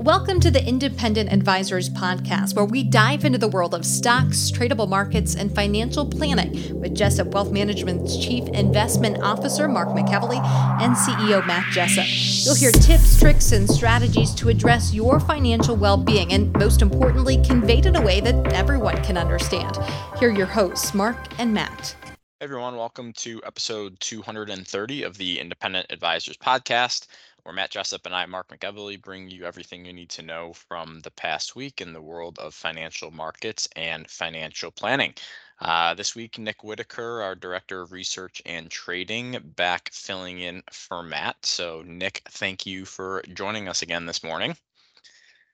Welcome to the Independent Advisors Podcast, where we dive into the world of stocks, tradable markets, and financial planning with Jessup Wealth Management's Chief Investment Officer, Mark McEvely, and CEO, Matt Jessup. You'll hear tips, tricks, and strategies to address your financial well being, and most importantly, conveyed in a way that everyone can understand. Here are your hosts, Mark and Matt. Hey everyone, welcome to episode 230 of the Independent Advisors Podcast where Matt Jessup and I, Mark McEvely, bring you everything you need to know from the past week in the world of financial markets and financial planning. Uh, this week, Nick Whitaker, our Director of Research and Trading, back filling in for Matt. So, Nick, thank you for joining us again this morning.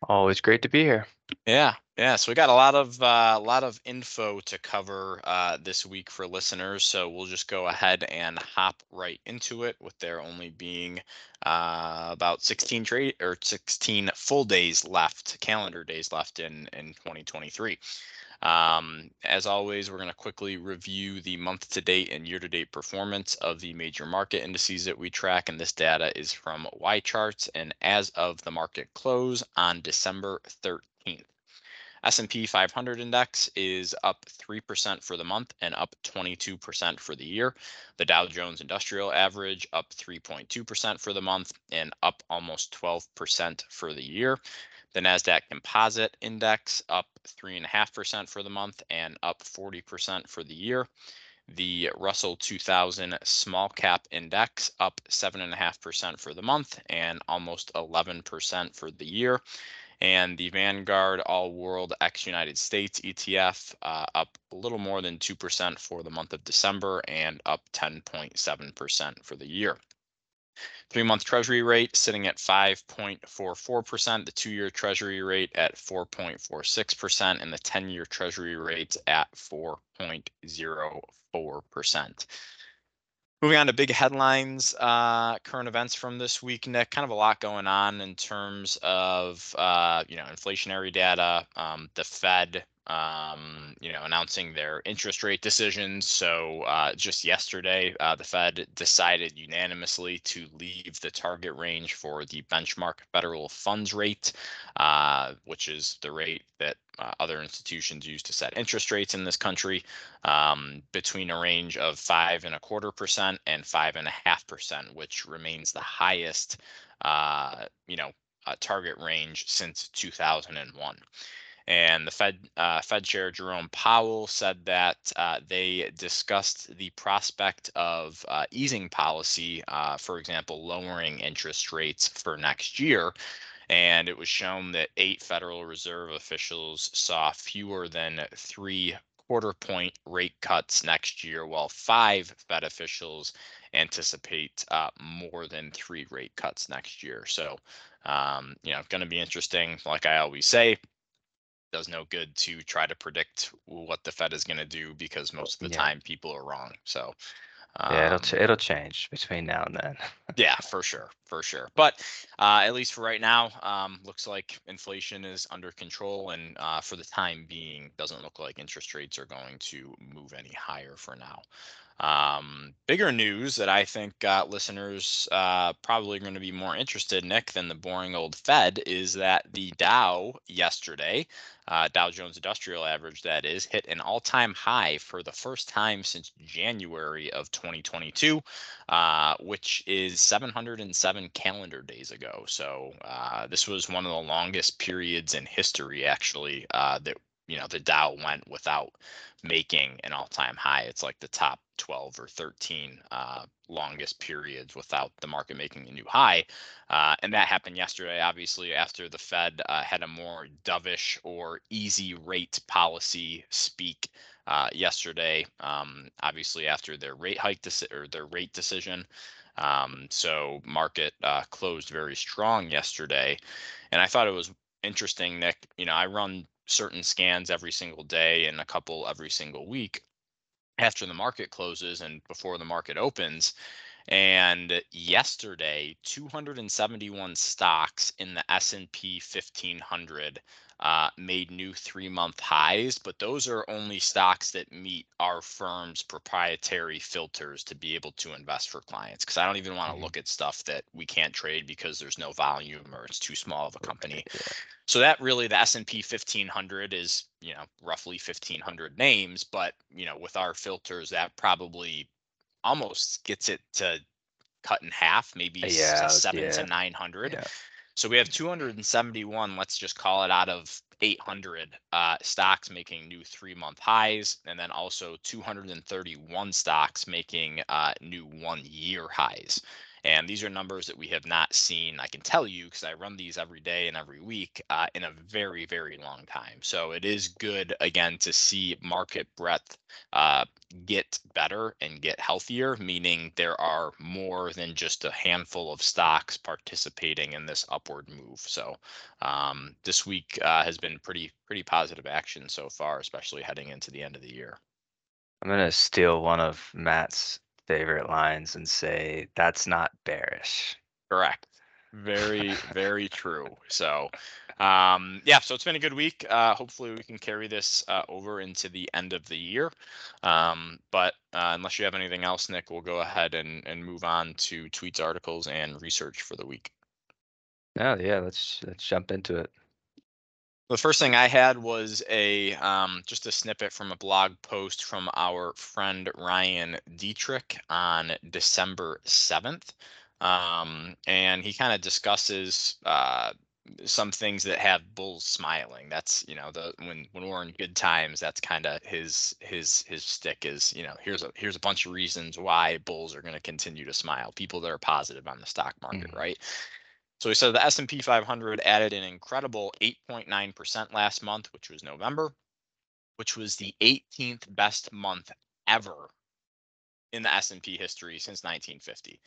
Always great to be here. Yeah, yeah. So we got a lot of uh, a lot of info to cover uh, this week for listeners. So we'll just go ahead and hop right into it, with there only being uh, about 16 trade or 16 full days left, calendar days left in in 2023. Um, as always, we're going to quickly review the month to date and year to date performance of the major market indices that we track. And this data is from YCharts and as of the market close on December 13th. S&P 500 index is up 3% for the month and up 22% for the year. The Dow Jones Industrial Average up 3.2% for the month and up almost 12% for the year. The NASDAQ Composite Index up 3.5% for the month and up 40% for the year. The Russell 2000 Small Cap Index up 7.5% for the month and almost 11% for the year. And the Vanguard All World X United States ETF uh, up a little more than 2% for the month of December and up 10.7% for the year. Three month treasury rate sitting at 5.44%, the two year treasury rate at 4.46%, and the 10 year treasury rate at 4.04%. Moving on to big headlines, uh, current events from this week, Nick. Kind of a lot going on in terms of uh, you know inflationary data, um, the Fed um, you know, announcing their interest rate decisions. So uh, just yesterday, uh, the Fed decided unanimously to leave the target range for the benchmark federal funds rate, uh, which is the rate that uh, other institutions use to set interest rates in this country, um, between a range of five and a quarter percent and five and a half percent, which remains the highest, uh, you know, uh, target range since 2001. And the Fed uh, Fed Chair Jerome Powell said that uh, they discussed the prospect of uh, easing policy, uh, for example, lowering interest rates for next year. And it was shown that eight Federal Reserve officials saw fewer than three quarter point rate cuts next year, while five Fed officials anticipate uh, more than three rate cuts next year. So, um, you know, going to be interesting. Like I always say, does no good to try to predict what the Fed is going to do because most of the yeah. time people are wrong. So um, yeah, it'll ch- um it'll change between now and then. yeah, for sure, for sure. But uh, at least for right now, um, looks like inflation is under control, and uh, for the time being, doesn't look like interest rates are going to move any higher for now. Um, bigger news that I think uh, listeners uh, probably going to be more interested, Nick, than the boring old Fed is that the Dow yesterday, uh, Dow Jones Industrial Average, that is, hit an all time high for the first time since January of 2022, uh, which is 707 calendar days ago. So uh, this was one of the longest periods in history, actually, uh, that you know the Dow went without making an all-time high. It's like the top 12 or 13 uh, longest periods without the market making a new high, uh, and that happened yesterday. Obviously, after the Fed uh, had a more dovish or easy rate policy speak uh, yesterday. Um, obviously, after their rate hike deci- or their rate decision. Um, so market uh, closed very strong yesterday, and I thought it was interesting, Nick. You know, I run certain scans every single day and a couple every single week after the market closes and before the market opens. And yesterday, 271 stocks in the S&P 1500 uh, made new three month highs, but those are only stocks that meet our firm's proprietary filters to be able to invest for clients. Because I don't even want to mm-hmm. look at stuff that we can't trade because there's no volume or it's too small of a company. Yeah. So that really the S&P 1500 is, you know, roughly 1500 names, but you know, with our filters that probably almost gets it to cut in half, maybe yeah, 7 yeah. to 900. So we have 271, let's just call it out of 800 uh, stocks making new three month highs, and then also 231 stocks making uh, new one year highs. And these are numbers that we have not seen, I can tell you, because I run these every day and every week uh, in a very, very long time. So it is good, again, to see market breadth uh, get better and get healthier, meaning there are more than just a handful of stocks participating in this upward move. So um, this week uh, has been pretty, pretty positive action so far, especially heading into the end of the year. I'm going to steal one of Matt's favorite lines and say that's not bearish. Correct. Very, very true. So, um, yeah, so it's been a good week. Uh, hopefully, we can carry this uh, over into the end of the year. Um, but uh, unless you have anything else, Nick, we'll go ahead and, and move on to tweets, articles, and research for the week. Oh, yeah, let's let's jump into it. The first thing I had was a um, just a snippet from a blog post from our friend Ryan Detrick on December 7th. Um, and he kind of discusses uh, some things that have bulls smiling. That's you know the when when we're in good times, that's kind of his his his stick is you know here's a here's a bunch of reasons why bulls are going to continue to smile. People that are positive on the stock market, mm-hmm. right? So we said the S&P 500 added an incredible 8.9% last month, which was November, which was the 18th best month ever in the S&P history since 1950.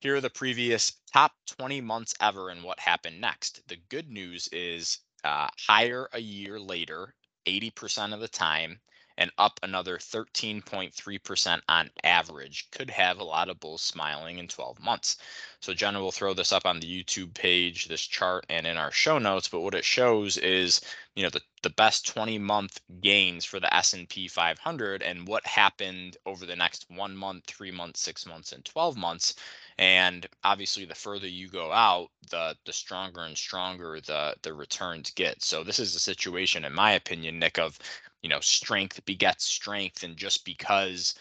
Here are the previous top 20 months ever and what happened next. The good news is uh, higher a year later, 80% of the time, and up another 13.3% on average. Could have a lot of bulls smiling in 12 months. So Jenna will throw this up on the YouTube page, this chart, and in our show notes. But what it shows is, you know, the, the best 20 month gains for the S&P 500 and what happened over the next one month, three months, six months, and 12 months. And obviously, the further you go out, the the stronger and stronger the the returns get. So this is a situation, in my opinion, Nick, of you know strength begets strength and just because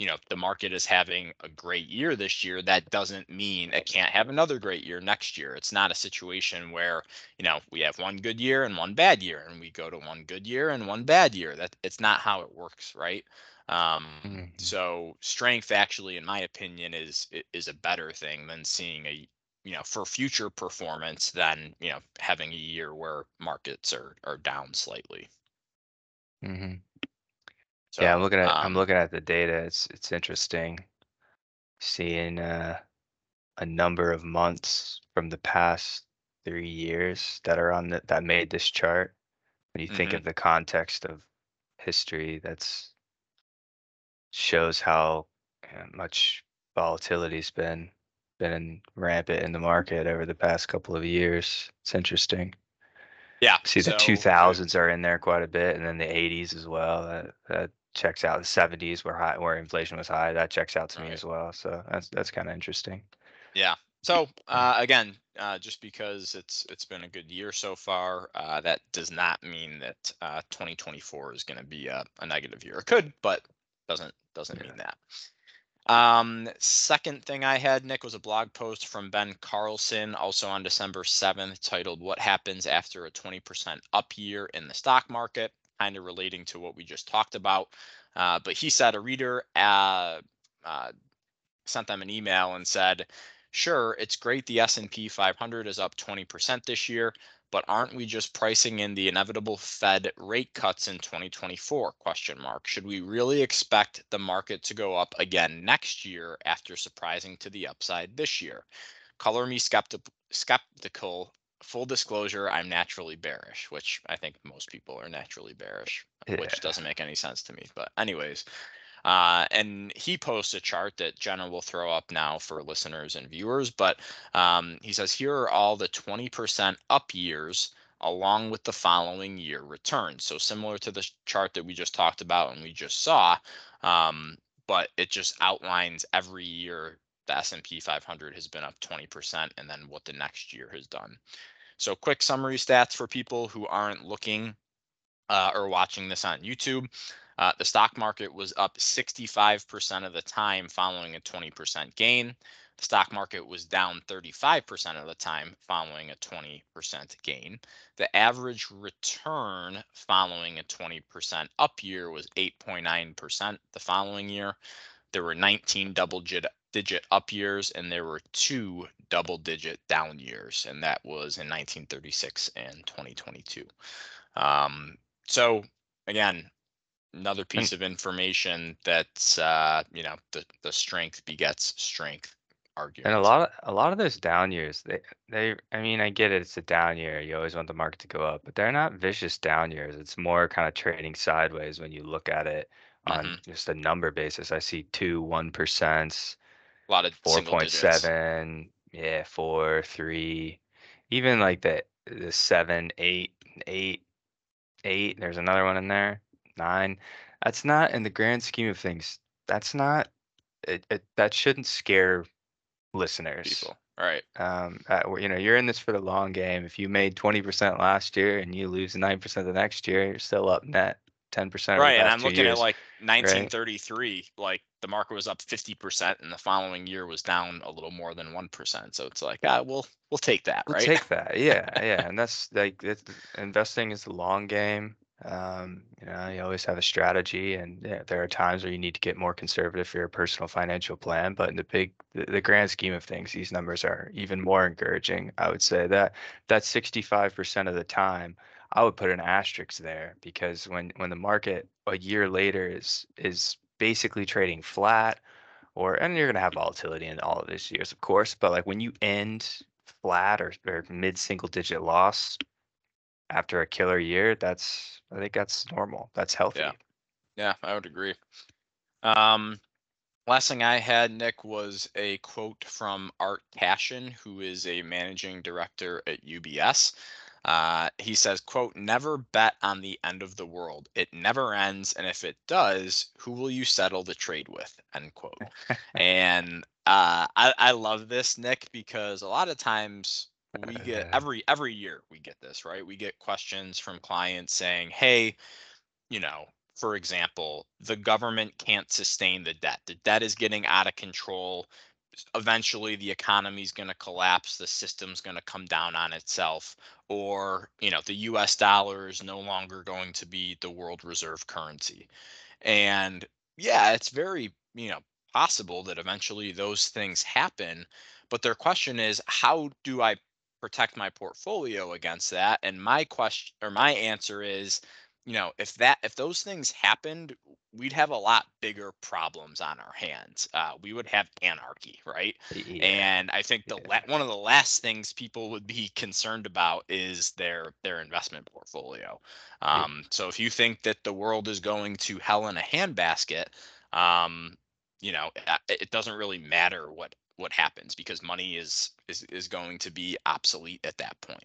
you know the market is having a great year this year that doesn't mean it can't have another great year next year. It's not a situation where you know we have one good year and one bad year and we go to one good year and one bad year. That it's not how it works right? Um, mm-hmm. so strength actually in my opinion is is a better thing than seeing a you know for future performance than you know having a year where markets are are down slightly hmm So, Yeah, I'm looking at I'm um looking at the data. It's it's interesting seeing uh, a number of months from the past three years that are on the, that made this chart. When you think of mm-hmm. the context of history, that's shows how uh, much volatility's been been rampant in the market over the past couple of years. It's interesting. Yeah. See the two thousands are in there quite a bit, and then the eighties as well. That that checks out. The seventies where high where inflation was high. That checks out to me as well. So that's that's kind of interesting. Yeah. So uh, again, uh, just because it's it's been a good year so far, uh, that does not mean that uh, 2024 is going to be a, a, negative year. It could, but doesn't doesn't yeah. mean that. Um, second thing I had, Nick, was a blog post from Ben Carlson, also on December 7th, titled What Happens After a 20% Up Year in the Stock Market, kind of relating to what we just talked about. Uh, but he said a reader uh, uh, sent them an email and said, Sure, it's great the S&P 500 is up 20% this year, but aren't we just pricing in the inevitable Fed rate cuts in 2024? Question mark. Should we really expect the market to go up again next year after surprising to the upside this year? Color me skeptical. Skeptical. Full disclosure, I'm naturally bearish, which I think most people are naturally bearish, yeah. which doesn't make any sense to me. But anyways, Uh, and he posts a chart that Jenna will throw up now for listeners and viewers. But um, he says here are all the 20% up years along with the following year returns. So similar to the chart that we just talked about and we just saw, um, but it just outlines every year the S&P 500 has been up 20% and then what the next year has done. So quick summary stats for people who aren't looking uh, or watching this on YouTube. Uh, the stock market was up 65% of the time following a 20% gain. The stock market was down 35% of the time following a 20% gain. The average return following a 20% up year was 8.9% the following year. There were 19 double digit up years and there were two double digit down years, and that was in 1936 and 2022. Um, so again, another piece of information that's uh, you know the the strength begets strength argument. And a lot of a lot of those down years, they they I mean, I get it, it's a down year. You always want the market to go up, but they're not vicious down years. It's more kind of trading sideways when you look at it on mm-hmm. just a number basis. I see two one percent, a lot of four point seven, yeah, four, three, even like the the seven, eight, eight, eight. There's another one in there, nine. That's not in the grand scheme of things. That's not it, it that shouldn't scare listeners. People. Right. Um, uh, you know, you're in this for the long game. If you made 20% last year and you lose 9% the next year, you're still up net 10%. Right. And I'm looking years, at like 1933, right? like the market was up 50% and the following year was down a little more than 1%. So it's like, ah, we'll, we'll take that. We'll right. take that. Yeah. yeah. And that's like, investing is the long game. Um, you know, you always have a strategy, and there are times where you need to get more conservative for your personal financial plan. But in the big, the, the grand scheme of things, these numbers are even more encouraging. I would say that that 65% of the time, I would put an asterisk there because when when the market a year later is is basically trading flat, or and you're gonna have volatility in all of these years, of course. But like when you end flat or, or mid single digit loss after a killer year, that's I think that's normal. That's healthy. Yeah. Yeah, I would agree. Um, last thing I had, Nick, was a quote from Art Cashin, who is a managing director at UBS. Uh, he says, quote, never bet on the end of the world. It never ends. And if it does, who will you settle the trade with? End quote. and uh, I, I love this, Nick, because a lot of times we uh, get every every year we get this right? We get questions from clients saying hey you know for example the government can't sustain the debt. The debt is getting out of control. Eventually the economy is going to collapse. The system's going to come down on itself. Or you know the us dollar is no longer going to be the world reserve currency. And yeah it's very you know possible that eventually those things happen but their question is how do i protect my portfolio against that and my question or my answer is you know if that if those things happened we'd have a lot bigger problems on our hands uh, we would have anarchy right yeah. and i think the yeah. la- one of the last things people would be concerned about is their their investment portfolio um, yeah. so if you think that the world is going to hell in a handbasket um, you know it doesn't really matter what what happens because money is is is going to be obsolete at that point.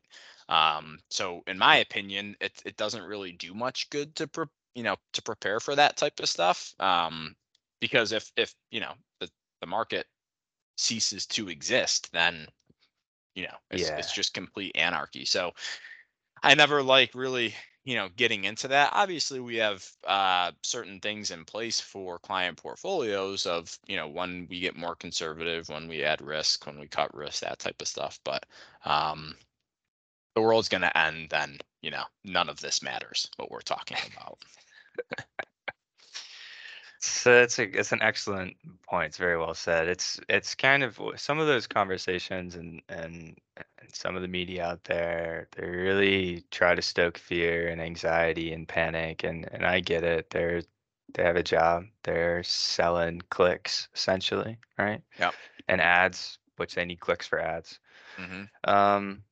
Um, so in my opinion, it it doesn't really do much good to pre- you know to prepare for that type of stuff. Um, because if if you know the the market ceases to exist, then you know it's, yeah. it's just complete anarchy. So I never like really you know getting into that obviously we have uh, certain things in place for client portfolios of you know when we get more conservative when we add risk when we cut risk that type of stuff but um, the world's going to end then you know none of this matters what we're talking about so it's a it's an excellent point. It's very well said. It's it's kind of some of those conversations and and, and some of the media out there. They really try to stoke fear and anxiety and panic. And and I get it. They're they have a job. They're selling clicks essentially, right? Yeah. And ads, which they need clicks for ads. Mm-hmm. Um,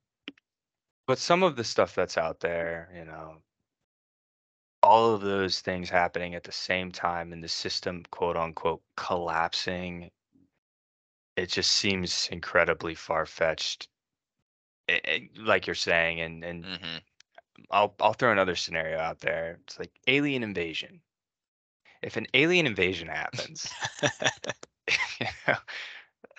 but some of the stuff that's out there, you know, all of those things happening at the same time and the system quote unquote collapsing it just seems incredibly far-fetched like you're saying and and hmm I'll I'll throw another scenario out there. It's like alien invasion. If an alien invasion happens, you know,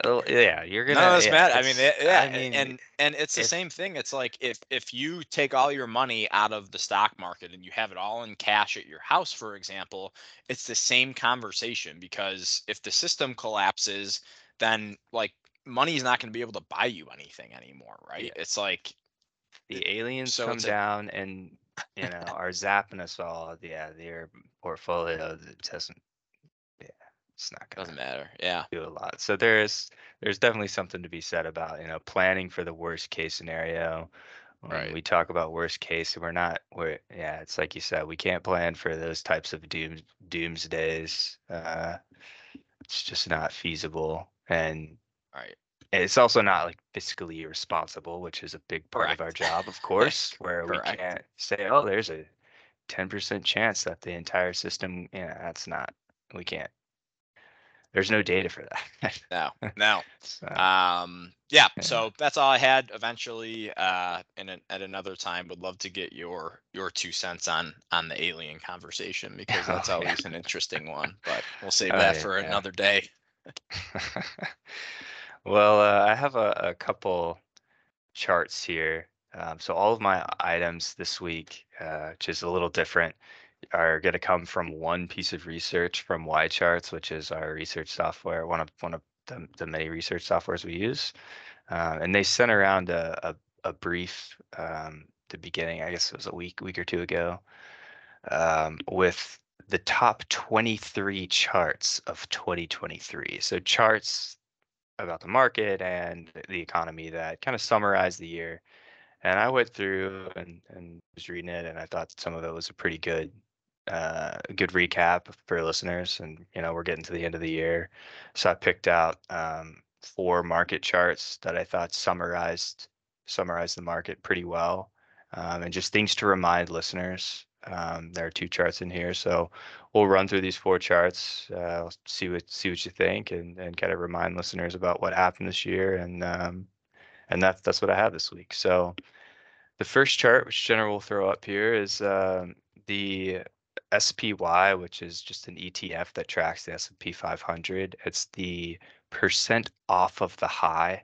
oh, yeah, you're gonna. No, that's yeah, bad. I mean, it's- yeah, I mean, and and it's the if- same thing. It's like if if you take all your money out of the stock market and you have it all in cash at your house, for example, it's the same conversation because if the system collapses, then like money is not going to be able to buy you anything anymore, right? Yeah. It's like the aliens so come a- down and you know are zapping us all. Yeah, their portfolio doesn't. Yeah, it's not gonna doesn't matter. Yeah. do a lot. So there's there's definitely something to be said about you know planning for the worst case scenario. When Right. we talk about worst case, we're not we're yeah, it's like you said, we can't plan for those types of doom doomsdays. Uh, it's just not feasible, and Right. it's also not like fiscally responsible, which is a big part of our job, of course, where we can't say, oh, there's a 10% chance that the entire system, yeah, that's not, we can't. There's no data for that. No. No. So, Um, yeah, Yeah. so that's all I had. Eventually, uh, in an, at another time, would love to get your your two cents on on the alien conversation because that's Oh, yeah. always an interesting one. But we'll save Oh, that yeah, for yeah. another day. Well, uh, I have a, a couple charts here. Um, so all of my items this week, uh, which is a little different, are going to come from one piece of research from YCharts, which is our research software, one of one of the, the many research softwares we use. Uh, and they sent around a, a, a brief um, the beginning, I guess it was a week week or two ago, um, with the top 23 charts of 2023. So charts about the market and the economy that kind of summarized the year. And I went through and, and was reading it, and I thought some of it was a pretty good, uh, good recap for listeners. And you know, we're getting to the end of the year, so I picked out um, four market charts that I thought summarized summarized the market pretty well, um, and just things to remind listeners. Um, there are two charts in here, so we'll run through these four charts, uh, see what see what you think, and and kind of remind listeners about what happened this year, and um, and that's that's what I have this week. So the first chart, which Jenna will throw up here, is um, the SPY, which is just an ETF that tracks the S&P 500. It's the percent off of the high.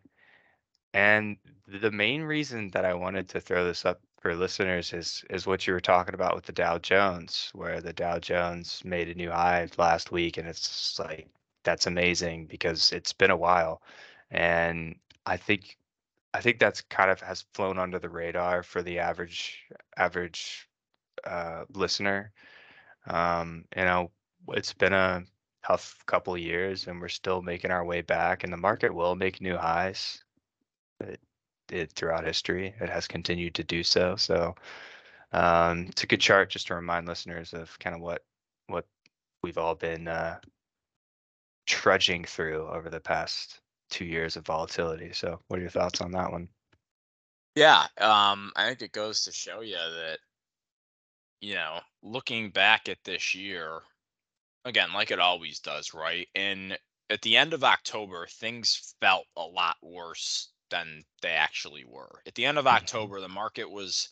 And the main reason that I wanted to throw this up for listeners is is what you were talking about with the Dow Jones, where the Dow Jones made a new high last week, and it's like that's amazing because it's been a while, and I think I think that's kind of has flown under the radar for the average average uh, listener. Um, you know, it's been a tough couple of years, and we're still making our way back, and the market will make new highs. It did throughout history. It has continued to do so. So um, it's a good chart just to remind listeners of kind of what what we've all been uh, trudging through over the past two years of volatility. So, what are your thoughts on that one? Yeah, um, I think it goes to show you that, you know, looking back at this year, again, like it always does, right? And at the end of October, things felt a lot worse than they actually were. At the end of Mhm. October, the market was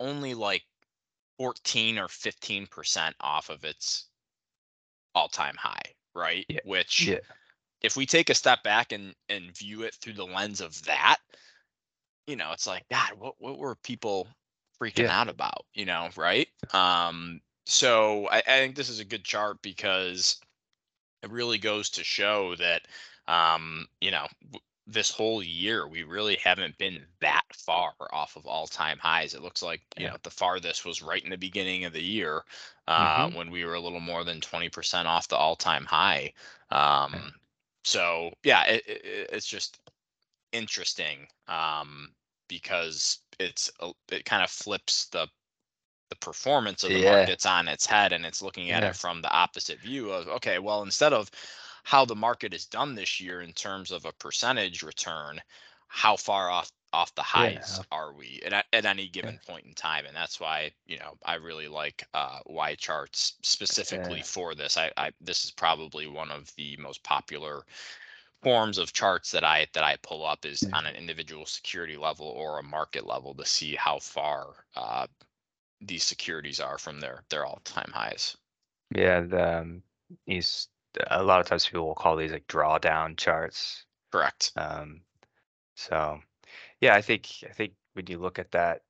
only like 14 or 15% off of its all-time high, right? Yeah, Which Yeah, if we take a step back and and view it through the lens of that, you know, it's like, God, what what were people freaking Yeah. out about? You know, right? Um, so I, I think this is a good chart because it really goes to show that um, you know, this whole year we really haven't been that far off of all-time highs. It looks like, you Yeah. know, the farthest was right in the beginning of the year, uh, Mhm. when we were a little more than 20% off the all-time high. Um, so yeah, it, it- it's just interesting um, because it's it kind of flips the the performance of the Yeah. markets on its head and it's looking at Yeah. it from the opposite view of okay well instead of how the market is done this year in terms of a percentage return how far off off the highs yeah. are we at, at any given yeah. point in time and that's why you know i really like uh charts specifically yeah. for this I, I this is probably one of the most popular forms of charts that i that i pull up is on an individual security level or a market level to see how far uh these securities are from their their all-time highs yeah the um, these a lot of times people will call these like drawdown charts correct um so yeah, I think I think when you look at that,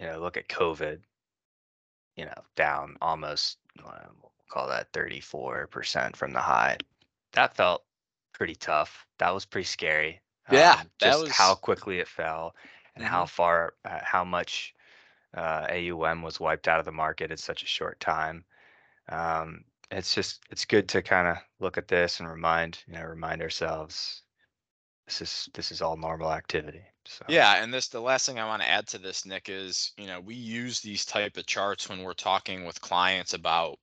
you know, look at COVID, you know, down almost uh, we'll call that 34% from the high. That felt pretty tough. That was pretty scary. Yeah, um, just was... how quickly it fell and mm-hmm. how far, uh, how much uh, AUM was wiped out of the market in such a short time. Um, it's just it's good to kind of look at this and remind you know remind ourselves this is this is all normal activity. So Yeah, and this the last thing I want to add to this, Nick, is you know we use these type of charts when we're talking with clients about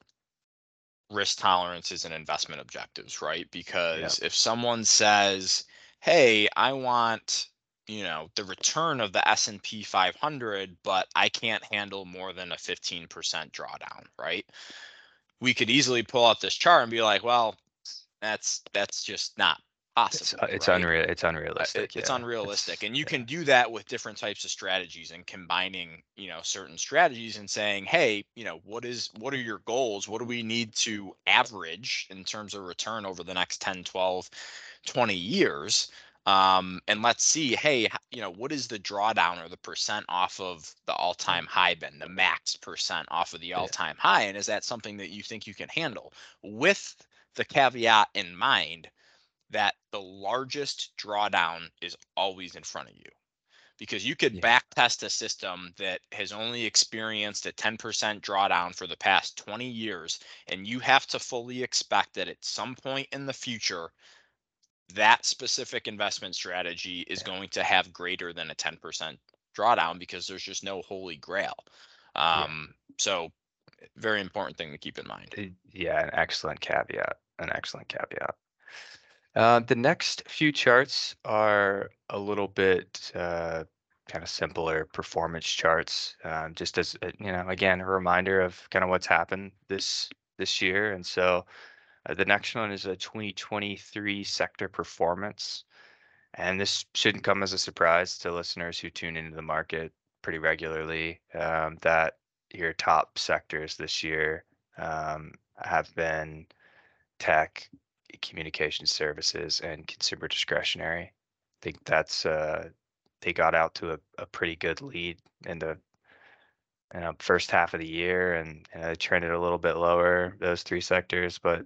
risk tolerances and investment objectives, right? Because if someone says, "Hey, I want you know the return of the S&P 500, but I can't handle more than a 15% drawdown," right? We could easily pull out this chart and be like, "Well, that's that's just not it's uh, it's right? unreal it's unrealistic it, it's unrealistic and you yeah. can do that with different types of strategies and combining you know certain strategies and saying hey you know what is what are your goals what do we need to average in terms of return over the next 10 12 20 years um, and let's see hey you know what is the drawdown or the percent off of the all-time high been the max percent off of the all-time high and is that something that you think you can handle? With the caveat in mind that the largest drawdown is always in front of you because you could yeah. back test a system that has only experienced a 10% drawdown for the past 20 years and you have to fully expect that at some point in the future that specific investment strategy is yeah. going to have greater than a 10% drawdown because there's just no holy grail um, yeah. so very important thing to keep in mind yeah an excellent caveat an excellent caveat uh, the next few charts are a little bit uh, kind of simpler performance charts, um, just as uh, you know, again, a reminder of kind of what's happened this this year. And so, uh, the next one is a 2023 sector performance, and this shouldn't come as a surprise to listeners who tune into the market pretty regularly. Um, that your top sectors this year um, have been tech, communication services and consumer discretionary. I think that's uh, they got out to a, a pretty good lead in the you know, first half of the year, and uh, they trended a little bit lower those three sectors, but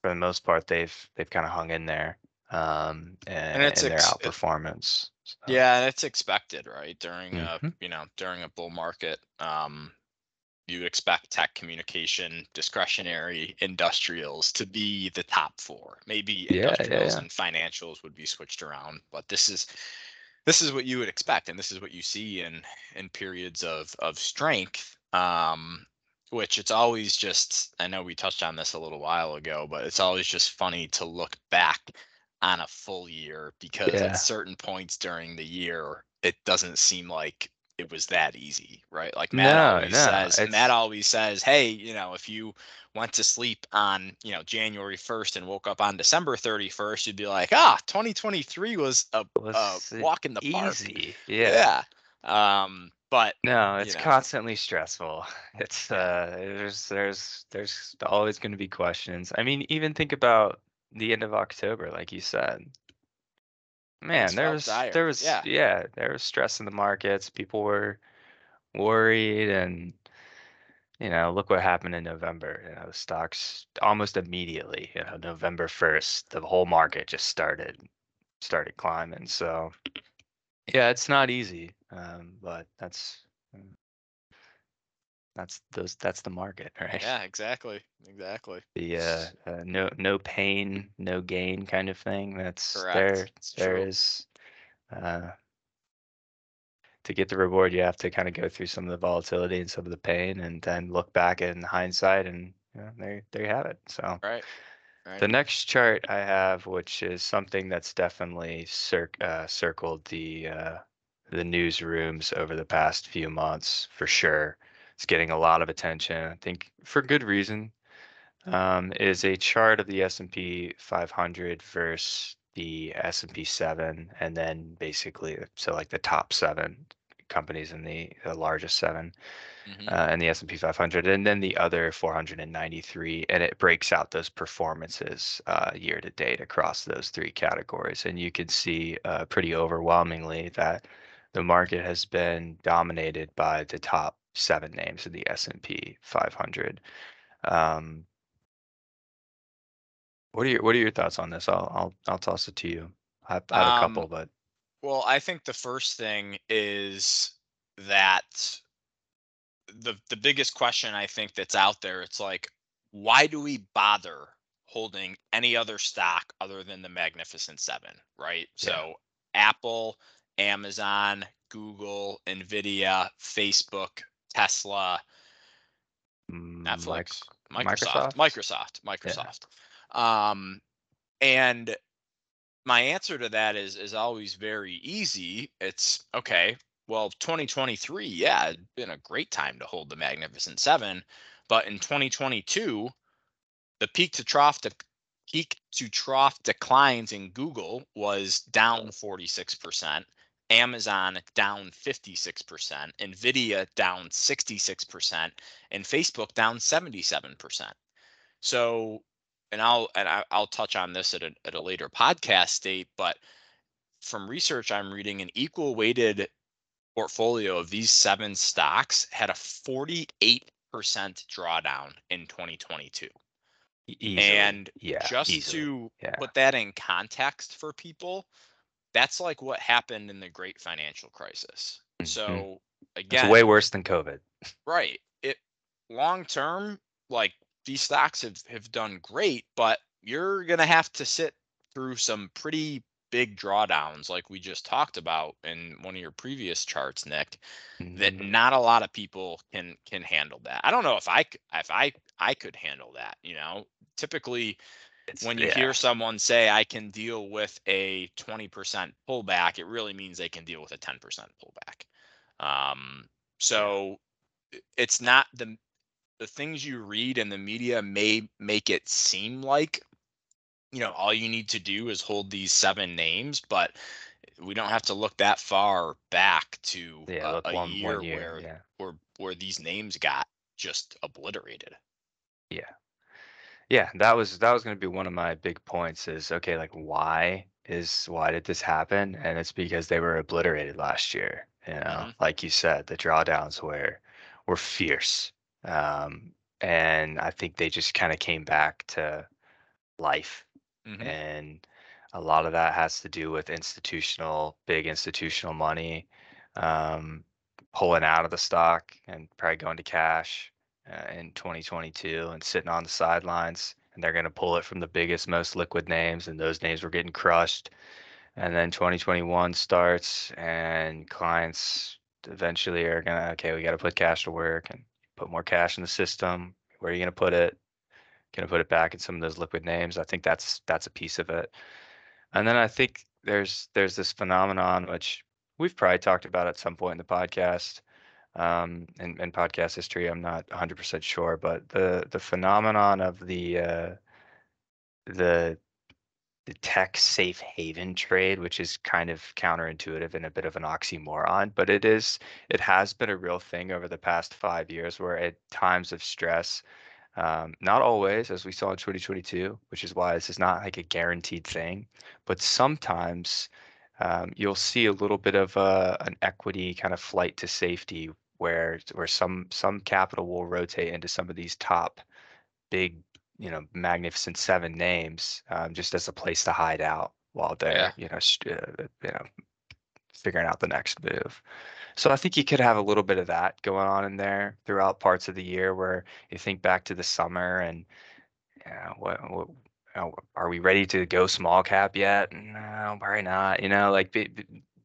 for the most part, they've they've kind of hung in there um, and, and it's in their outperformance. So. Yeah, and it's expected, right? During mm-hmm. a you know during a bull market, um, you expect tech communication discretionary industrials to be the top four maybe yeah, industrials yeah, yeah. and financials would be switched around but this is this is what you would expect and this is what you see in in periods of of strength um which it's always just i know we touched on this a little while ago but it's always just funny to look back on a full year because at certain points during the year it doesn't seem like it was that easy, right? Like Matt no, always no, says, it's... Matt always says, hey, you know, if you went to sleep on, you know, January 1st and woke up on December 31st, you'd be like, ah, 2023 was a, a walk in the easy. park. Yeah. Yeah. Um, but no, it's you know. constantly stressful. It's uh, there's there's there's always going to be questions. I mean, even think about the end of October, like you said. Man, there was dire. there was Yeah. yeah, there was stress in the markets. People were worried and you know, look what happened in November. You know, the stocks almost immediately, you know, November 1st, the whole market just started started climbing. So yeah, it's not easy. Um, but that's mm, that's those that's the market, right? Yeah, exactly. Exactly. The uh, uh no no pain, no gain kind of thing. That's Correct. there it's there true. is uh to get the reward you have to kind of go through some of the volatility and some of the pain and then look back in hindsight and you know, there there you have it. So right. Right. The next chart I have, which is something that's definitely cir- uh, circled the uh, the newsrooms over the past few months for sure. It's getting a lot of attention. I think for good reason. Um, is a chart of the S&P 500 versus the S&P 7 and then basically so like the top 7 companies in the, the largest 7 mm-hmm. uh, in the S&P 500 and then the other 493 and it breaks out those performances uh, year to date across those three categories and you can see uh, pretty overwhelmingly that the market has been dominated by the top 7 names of the S&P 500 um, what are your What are your thoughts on this? I'll I'll I'll toss it to you. I have, I have a couple, um, but well, I think the first thing is that the the biggest question I think that's out there. It's like, why do we bother holding any other stock other than the Magnificent Seven, right? Yeah. So Apple, Amazon, Google, Nvidia, Facebook, Tesla, Netflix, Microsoft, Microsoft, Microsoft, Microsoft. Um, and my answer to that is is always very easy. It's okay. Well, 2023, yeah, it's been a great time to hold the Magnificent Seven, but in 2022, the peak to trough to peak to trough declines in Google was down 46%, Amazon down 56%, Nvidia down 66%, and Facebook down 77%. So and I'll and I, will touch on this at a, at a later podcast date, but from research I'm reading, an equal weighted portfolio of these seven stocks had a 48% drawdown in 2022. Easily. And yeah, just easily. to yeah. put that in context for people, that's like what happened in the great financial crisis. Mm-hmm. So again, it's way worse than COVID. Right. It long term, like these stocks have, have done great, but you're going to have to sit through some pretty big drawdowns like we just talked about in one of your previous charts nick mm-hmm. that not a lot of people can can handle that i don't know if i if i i could handle that you know typically it's, when you yeah. hear someone say i can deal with a 20% pullback it really means they can deal with a 10% pullback um so it's not the the things you read in the media may make it seem like you know all you need to do is hold these seven names but we don't have to look that far back to yeah, a, a one, year, one year, where yeah. where where these names got just obliterated yeah yeah that was that was going to be one of my big points is okay like why is why did this happen and it's because they were obliterated last year you know mm-hmm. like you said the drawdowns were were fierce um, and I think they just kind of came back to life. Mm-hmm. And a lot of that has to do with institutional, big institutional money um, pulling out of the stock and probably going to cash uh, in 2022 and sitting on the sidelines. And they're going to pull it from the biggest, most liquid names, and those names were getting crushed. And then 2021 starts, and clients eventually are going to, okay, we got to put cash to work. And put more cash in the system. Where are you going to put it? Going to put it back in some of those liquid names. I think that's that's a piece of it. And then I think there's there's this phenomenon which we've probably talked about at some point in the podcast um, in, in podcast history. I'm not 100% sure, but the the phenomenon of the uh, the the tech safe haven trade, which is kind of counterintuitive and a bit of an oxymoron, but it is it has been a real thing over the past five years where at times of stress, um, not always, as we saw in 2022, which is why this is not like a guaranteed thing, but sometimes um, you'll see a little bit of a, an equity kind of flight to safety where where some some capital will rotate into some of these top big you know magnificent seven names um, just as a place to hide out while they're yeah. you know st- uh, you know figuring out the next move. So I think you could have a little bit of that going on in there throughout parts of the year where you think back to the summer and you know, what, what you are we ready to go small cap yet? No, probably not. You know, like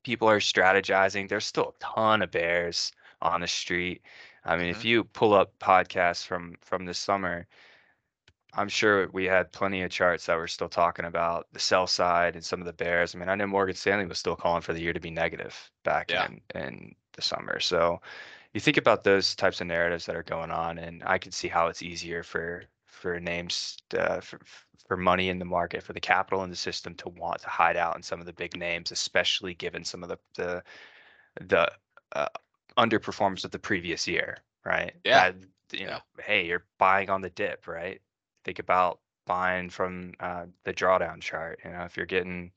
people are strategizing. There's still a ton of bears on the street. I mean, mm-hmm. if you pull up podcasts from from the summer, I'm sure we had plenty of charts that were still talking about the sell side and some of the bears. I mean, I know Morgan Stanley was still calling for the year to be negative back yeah. in in the summer. So you think about those types of narratives that are going on, and I can see how it's easier for for names uh, for for money in the market for the capital in the system to want to hide out in some of the big names, especially given some of the the the uh, underperformance of the previous year, right? Yeah. That, you know, yeah. hey, you're buying on the dip, right? Think about buying from uh, the drawdown chart. You know, if you're getting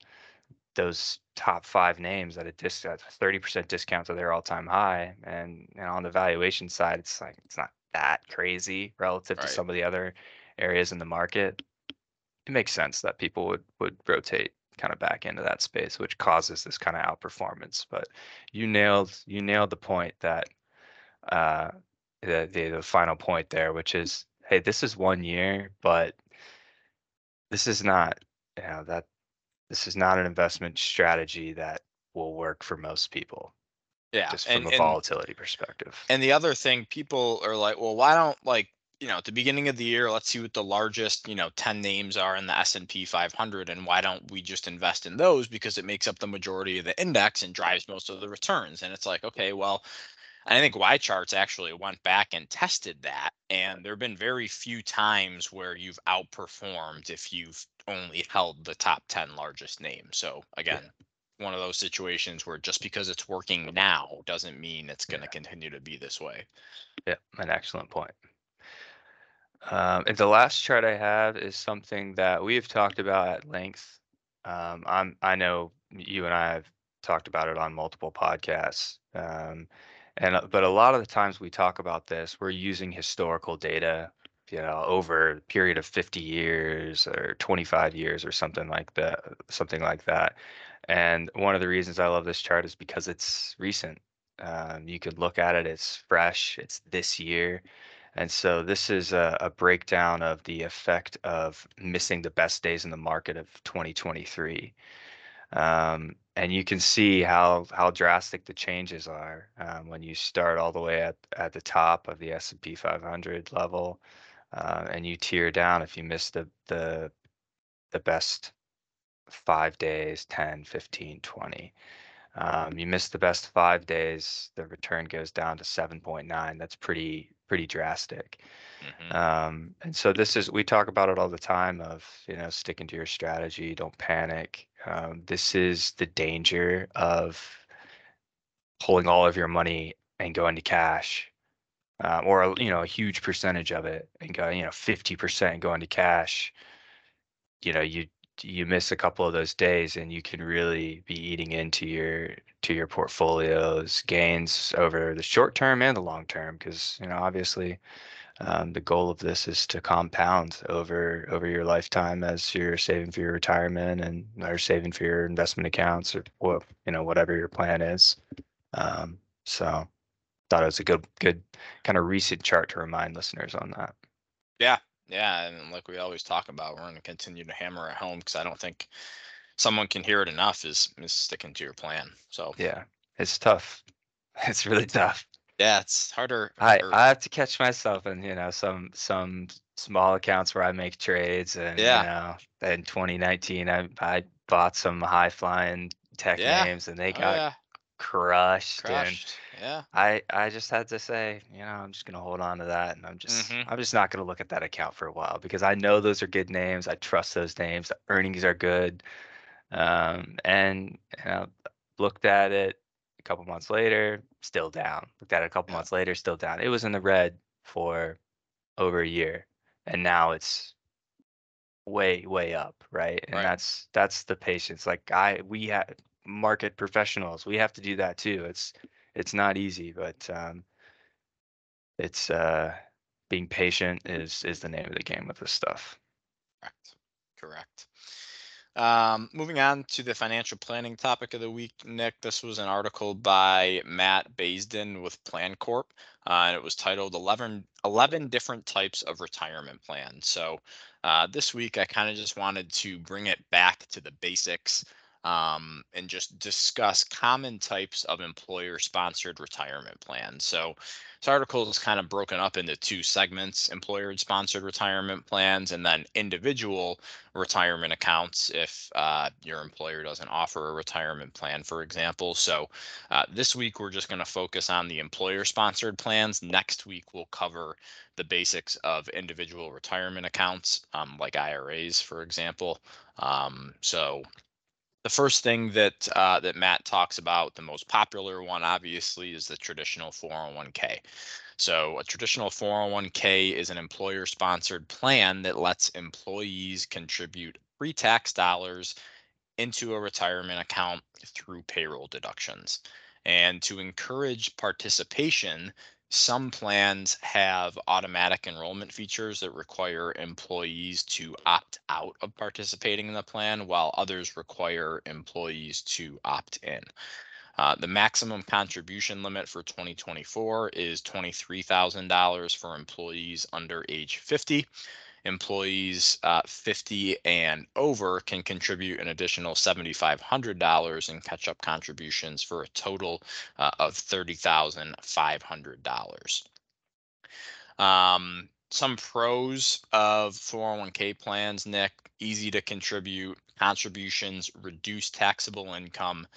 those top five names at a discount, 30% discount to their all-time high, and know, on the valuation side, it's like it's not that crazy relative right. to some of the other areas in the market. It makes sense that people would would rotate kind of back into that space, which causes this kind of outperformance. But you nailed you nailed the point that uh, the, the the final point there, which is, hey, this is one year, but this is not you know that this is not an investment strategy that will work for most people. Yeah, just from and, a volatility perspective. And the other thing, people are like, well, why don't like you know at the beginning of the year let's see what the largest you know 10 names are in the s&p 500 and why don't we just invest in those because it makes up the majority of the index and drives most of the returns and it's like okay well I think YCharts actually went back and tested that, and there have been very few times where you've outperformed if you've only held the top 10 largest names. So again, yeah. one of those situations where just because it's working now doesn't mean it's going to yeah. continue to be this way. Yeah, an excellent point. Um, and the last chart I have is something that we have talked about at length. Um, I'm I know you and I have talked about it on multiple podcasts. Um, and uh, but a lot of the times we talk about this, we're using historical data, you know, over a period of 50 years or 25 years or something like that, something like that. And one of the reasons I love this chart is because it's recent. Um, you could look at it; it's fresh. It's this year. And so this is a, a breakdown of the effect of missing the best days in the market of 2023. Um, and you can see how how drastic the changes are um, when you start all the way at, at the top of the S&P 500 level uh, and you tear down if you miss the the the best five days 10 15 20 um, you miss the best five days the return goes down to 7.9 that's pretty pretty drastic mm-hmm. um, and so this is we talk about it all the time of you know sticking to your strategy don't panic um, this is the danger of pulling all of your money and going to cash, um, or you know a huge percentage of it and going you know 50% going to cash. You know you you miss a couple of those days and you can really be eating into your to your portfolio's gains over the short term and the long term because you know obviously um, the goal of this is to compound over over your lifetime as you're saving for your retirement and or saving for your investment accounts or what you know whatever your plan is. Um, so thought it was a good good kind of recent chart to remind listeners on that. Yeah, yeah, and like we always talk about, we're going to continue to hammer it home because I don't think someone can hear it enough. Is is sticking to your plan. So yeah, it's tough. It's really tough. Yeah, it's harder. I I have to catch myself in you know some some small accounts where I make trades and yeah. you know in 2019 I I bought some high flying tech yeah. names and they oh, got oh, yeah. crushed, crushed, and yeah I I just had to say you know I'm just gonna hold on to that and I'm just mm-hmm. I'm just not gonna look at that account for a while because I know those are good names I trust those names the earnings are good um and know looked at it a couple months later, still down. Looked at it a couple yeah. months later, still down. It was in the red for over a year, and now it's way way up, right? And right. that's that's the patience. Like I, we have market professionals. We have to do that too. It's it's not easy, but um, it's uh, being patient is is the name of the game with this stuff. Correct. Correct. Um, moving on to the financial planning topic of the week, Nick. This was an article by Matt Baisden with PlanCorp, uh, and it was titled 11, 11 Different Types of Retirement Plans. So uh, this week, I kind of just wanted to bring it back to the basics um, and just discuss common types of employer sponsored retirement plans. So, this article is kind of broken up into two segments employer sponsored retirement plans and then individual retirement accounts if uh, your employer doesn't offer a retirement plan, for example. So, uh, this week we're just going to focus on the employer sponsored plans. Next week we'll cover the basics of individual retirement accounts, um, like IRAs, for example. Um, so, the first thing that uh, that Matt talks about, the most popular one, obviously, is the traditional 401k. So a traditional 401k is an employer-sponsored plan that lets employees contribute pre-tax dollars into a retirement account through payroll deductions. And to encourage participation, some plans have automatic enrollment features that require employees to opt out of participating in the plan, while others require employees to opt in. Uh, the maximum contribution limit for 2024 is $23,000 for employees under age 50 employees uh, 50 and over can contribute an additional $7,500 in catch up contributions for a total uh, of $30,500. Um, some pros of 401k plans, Nick easy to contribute, contributions, reduce taxable income,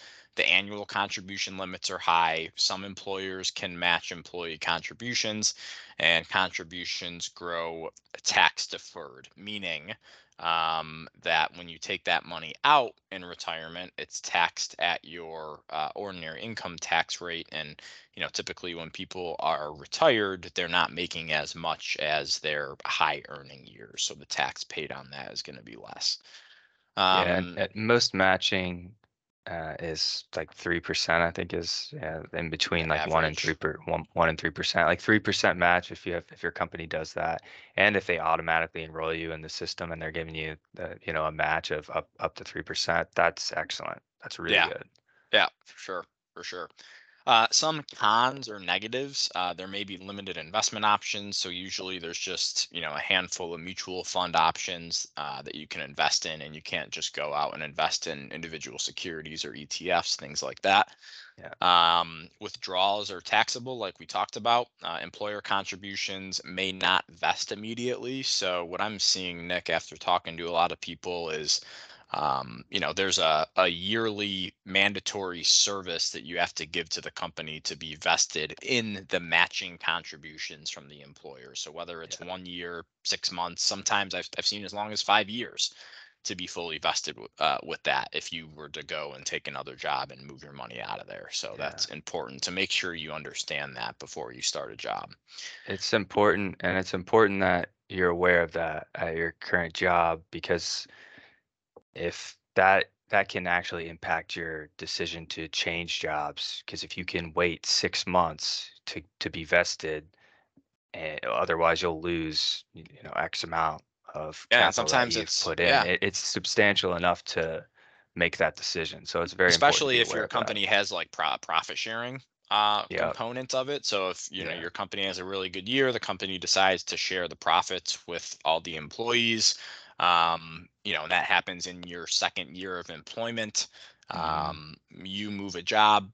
the annual contribution limits are high. Some employers can match employee contributions, and contributions grow tax deferred, meaning um, that when you take that money out in retirement, it's taxed at your uh, ordinary income tax rate. And you know, typically when people are retired, they're not making as much as their high earning years, so the tax paid on that is going to be less. Um, yeah, and at most matching uh, is like three percent. I think is yeah, in between like one and three per one one and three percent. Like three percent match if you have if your company does that, and if they automatically enroll you in the system and they're giving you the you know a match of up up to three percent. That's excellent. That's really yeah. good. Yeah, for sure, for sure. Uh, some cons or negatives, uh, there may be limited investment options. So usually there's just, you know, a handful of mutual fund options uh, that you can invest in and you can't just go out and invest in individual securities or ETFs, things like that. Yeah. Um, withdrawals are taxable, like we talked about. Uh, employer contributions may not vest immediately. So what I'm seeing, Nick, after talking to a lot of people is um, you know there's a, a yearly mandatory service that you have to give to the company to be vested in the matching contributions from the employer so whether it's yeah. one year six months sometimes I've, I've seen as long as five years to be fully vested uh, with that if you were to go and take another job and move your money out of there so yeah. that's important to make sure you understand that before you start a job it's important and it's important that you're aware of that at your current job because if that that can actually impact your decision to change jobs because if you can wait six months to to be vested and otherwise you'll lose you know x amount of yeah sometimes it's put in yeah. it, it's substantial enough to make that decision so it's very especially if your company that. has like pro- profit sharing uh, yep. component of it. So if you know your company has a really good year, the company decides to share the profits with all the employees um, you know that happens in your second year of employment mm-hmm. um, you move a job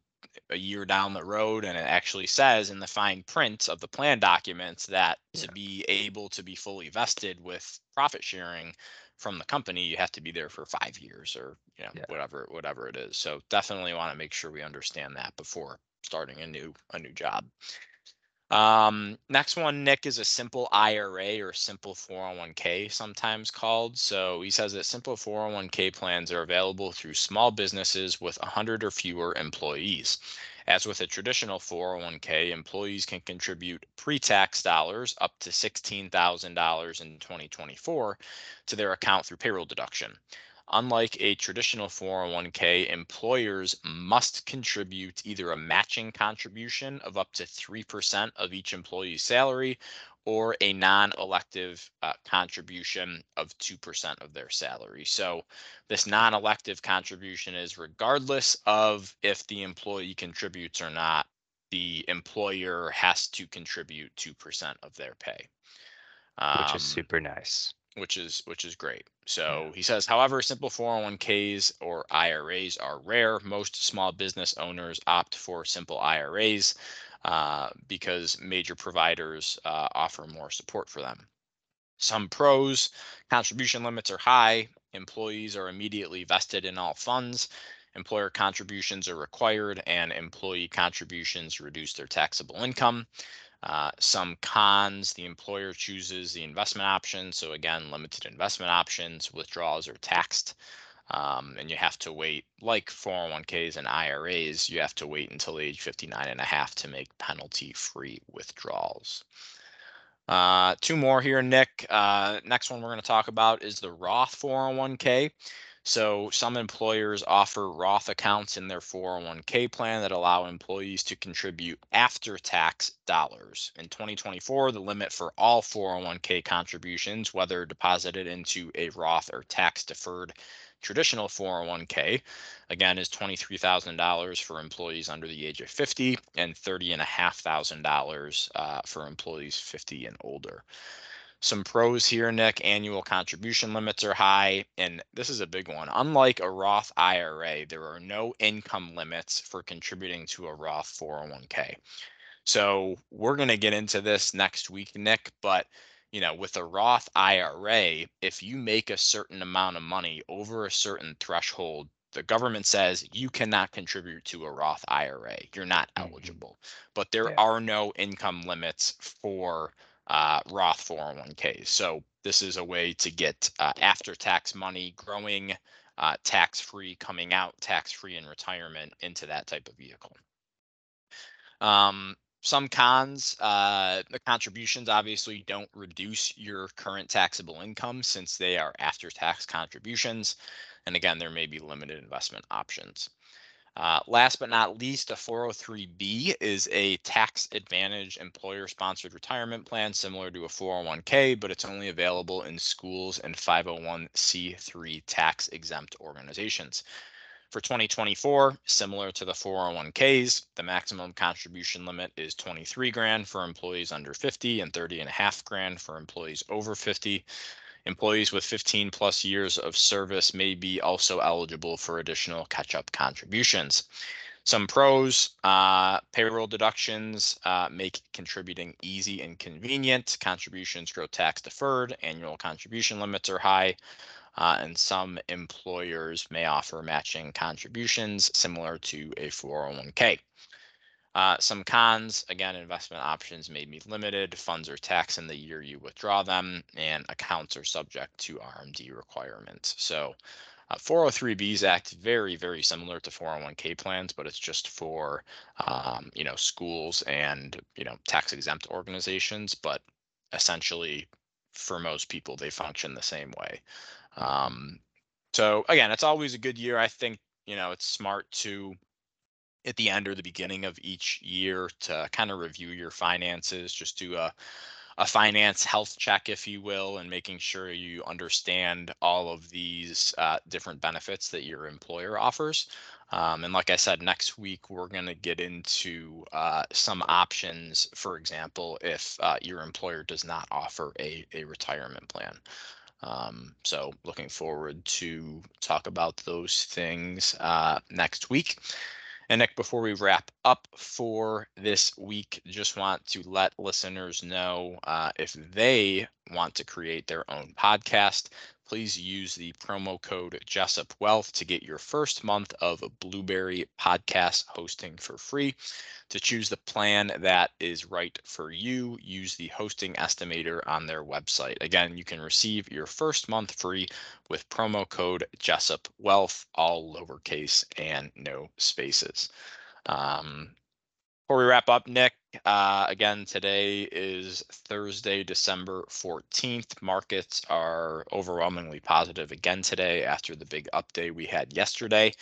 a year down the road and it actually says in the fine print of the plan documents that yeah. to be able to be fully vested with profit sharing from the company you have to be there for five years or you know yeah. whatever whatever it is so definitely want to make sure we understand that before starting a new a new job um, next one, Nick, is a simple IRA or simple 401k, sometimes called. So he says that simple 401k plans are available through small businesses with 100 or fewer employees. As with a traditional 401k, employees can contribute pre tax dollars up to $16,000 in 2024 to their account through payroll deduction. Unlike a traditional 401k, employers must contribute either a matching contribution of up to 3% of each employee's salary or a non elective uh, contribution of 2% of their salary. So, this non elective contribution is regardless of if the employee contributes or not, the employer has to contribute 2% of their pay. Um, Which is um, super nice which is which is great. So he says, however, simple 401ks or IRAs are rare. Most small business owners opt for simple IRAs uh, because major providers uh, offer more support for them. Some pros contribution limits are high, employees are immediately vested in all funds, employer contributions are required, and employee contributions reduce their taxable income. Uh, some cons, the employer chooses the investment option. So again, limited investment options, withdrawals are taxed. Um, and you have to wait, like 401ks and IRAs, you have to wait until age 59 and a half to make penalty free withdrawals. Uh, two more here, Nick. Uh, next one we're going to talk about is the Roth 401k. So some employers offer Roth accounts in their 401k plan that allow employees to contribute after tax dollars. In 2024, the limit for all 401k contributions, whether deposited into a Roth or tax deferred traditional 401k, again, is $23,000 for employees under the age of 50 and $30,500 uh, for employees 50 and older. Some pros here, Nick. Annual contribution limits are high. And this is a big one. Unlike a Roth IRA, there are no income limits for contributing to a Roth 401k. So we're going to get into this next week, Nick. But, you know, with a Roth IRA, if you make a certain amount of money over a certain threshold, the government says you cannot contribute to a Roth IRA. You're not mm-hmm. eligible. But there yeah. are no income limits for uh, Roth 401ks. So this is a way to get uh, after tax money growing uh, tax free, coming out tax free in retirement into that type of vehicle. Um, some cons, uh, the contributions obviously don't reduce your current taxable income since they are after tax contributions. And again, there may be limited investment options. Uh, last but not least, a 403B is a tax advantage employer sponsored retirement plan similar to a 401k, but it's only available in schools and 501c3 tax exempt organizations. For 2024, similar to the 401ks, the maximum contribution limit is 23 grand for employees under 50 and 30 and a half grand for employees over 50. Employees with 15 plus years of service may be also eligible for additional catch-up contributions. Some pros, uh, payroll deductions uh, make contributing easy and convenient. Contributions grow tax deferred. Annual contribution limits are high. Uh, and some employers may offer matching contributions similar to a 401k. Uh, some cons, again, investment options may be limited, funds are taxed in the year you withdraw them, and accounts are subject to RMD requirements. So uh, 403Bs act very, very similar to 401k plans, but it's just for, um, you know, schools and, you know, tax exempt organizations, but essentially for most people, they function the same way. Um, so again, it's always a good year. I think, you know, it's smart to at the end or the beginning of each year to kind of review your finances, just do a a finance health check, if you will, and making sure you understand all of these uh, different benefits that your employer offers. Um, and like I said, next week we're going to get into uh, some options. For example, if uh, your employer does not offer a, a retirement plan. Um, so looking forward to talk about those things uh, next week. And Nick, before we wrap up for this week, just want to let listeners know uh, if they want to create their own podcast, please use the promo code Jessup Wealth to get your first month of Blubrry podcast hosting for free. To choose the plan that is right for you, use the hosting estimator on their website. Again, you can receive your first month free with promo code Jessup Wealth, all lowercase and no spaces. Um, before we wrap up, Nick, uh, again, today is Thursday, December 14th. Markets are overwhelmingly positive again today after the big update we had yesterday.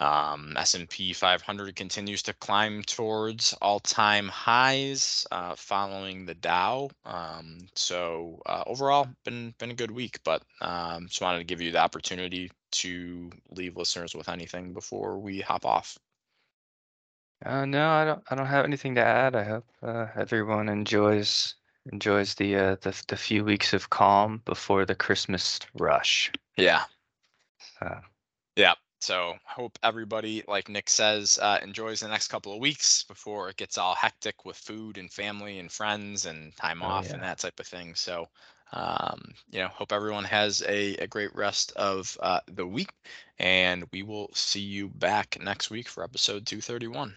Um, S&P 500 continues to climb towards all-time highs, uh, following the Dow. Um, so uh, overall, been been a good week. But um, just wanted to give you the opportunity to leave listeners with anything before we hop off. Uh, no, I don't. I don't have anything to add. I hope uh, everyone enjoys enjoys the uh, the the few weeks of calm before the Christmas rush. Yeah. Uh, yeah. So hope everybody, like Nick says, uh, enjoys the next couple of weeks before it gets all hectic with food and family and friends and time oh, off yeah. and that type of thing. So, um, you know, hope everyone has a, a great rest of uh, the week, and we will see you back next week for episode 231.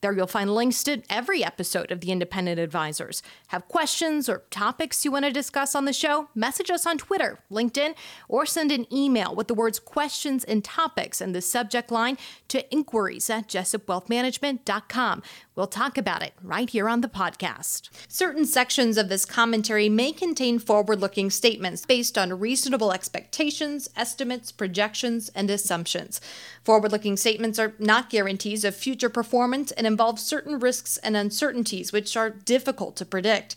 There you'll find links to every episode of the Independent Advisors. Have questions or topics you want to discuss on the show? Message us on Twitter, LinkedIn, or send an email with the words questions and topics in the subject line to inquiries at jessupwealthmanagement.com. We'll talk about it right here on the podcast. Certain sections of this commentary may contain forward looking statements based on reasonable expectations, estimates, projections, and assumptions. Forward looking statements are not guarantees of future performance and involve certain risks and uncertainties which are difficult to predict.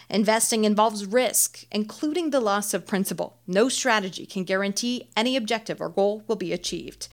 Investing involves risk, including the loss of principal. No strategy can guarantee any objective or goal will be achieved.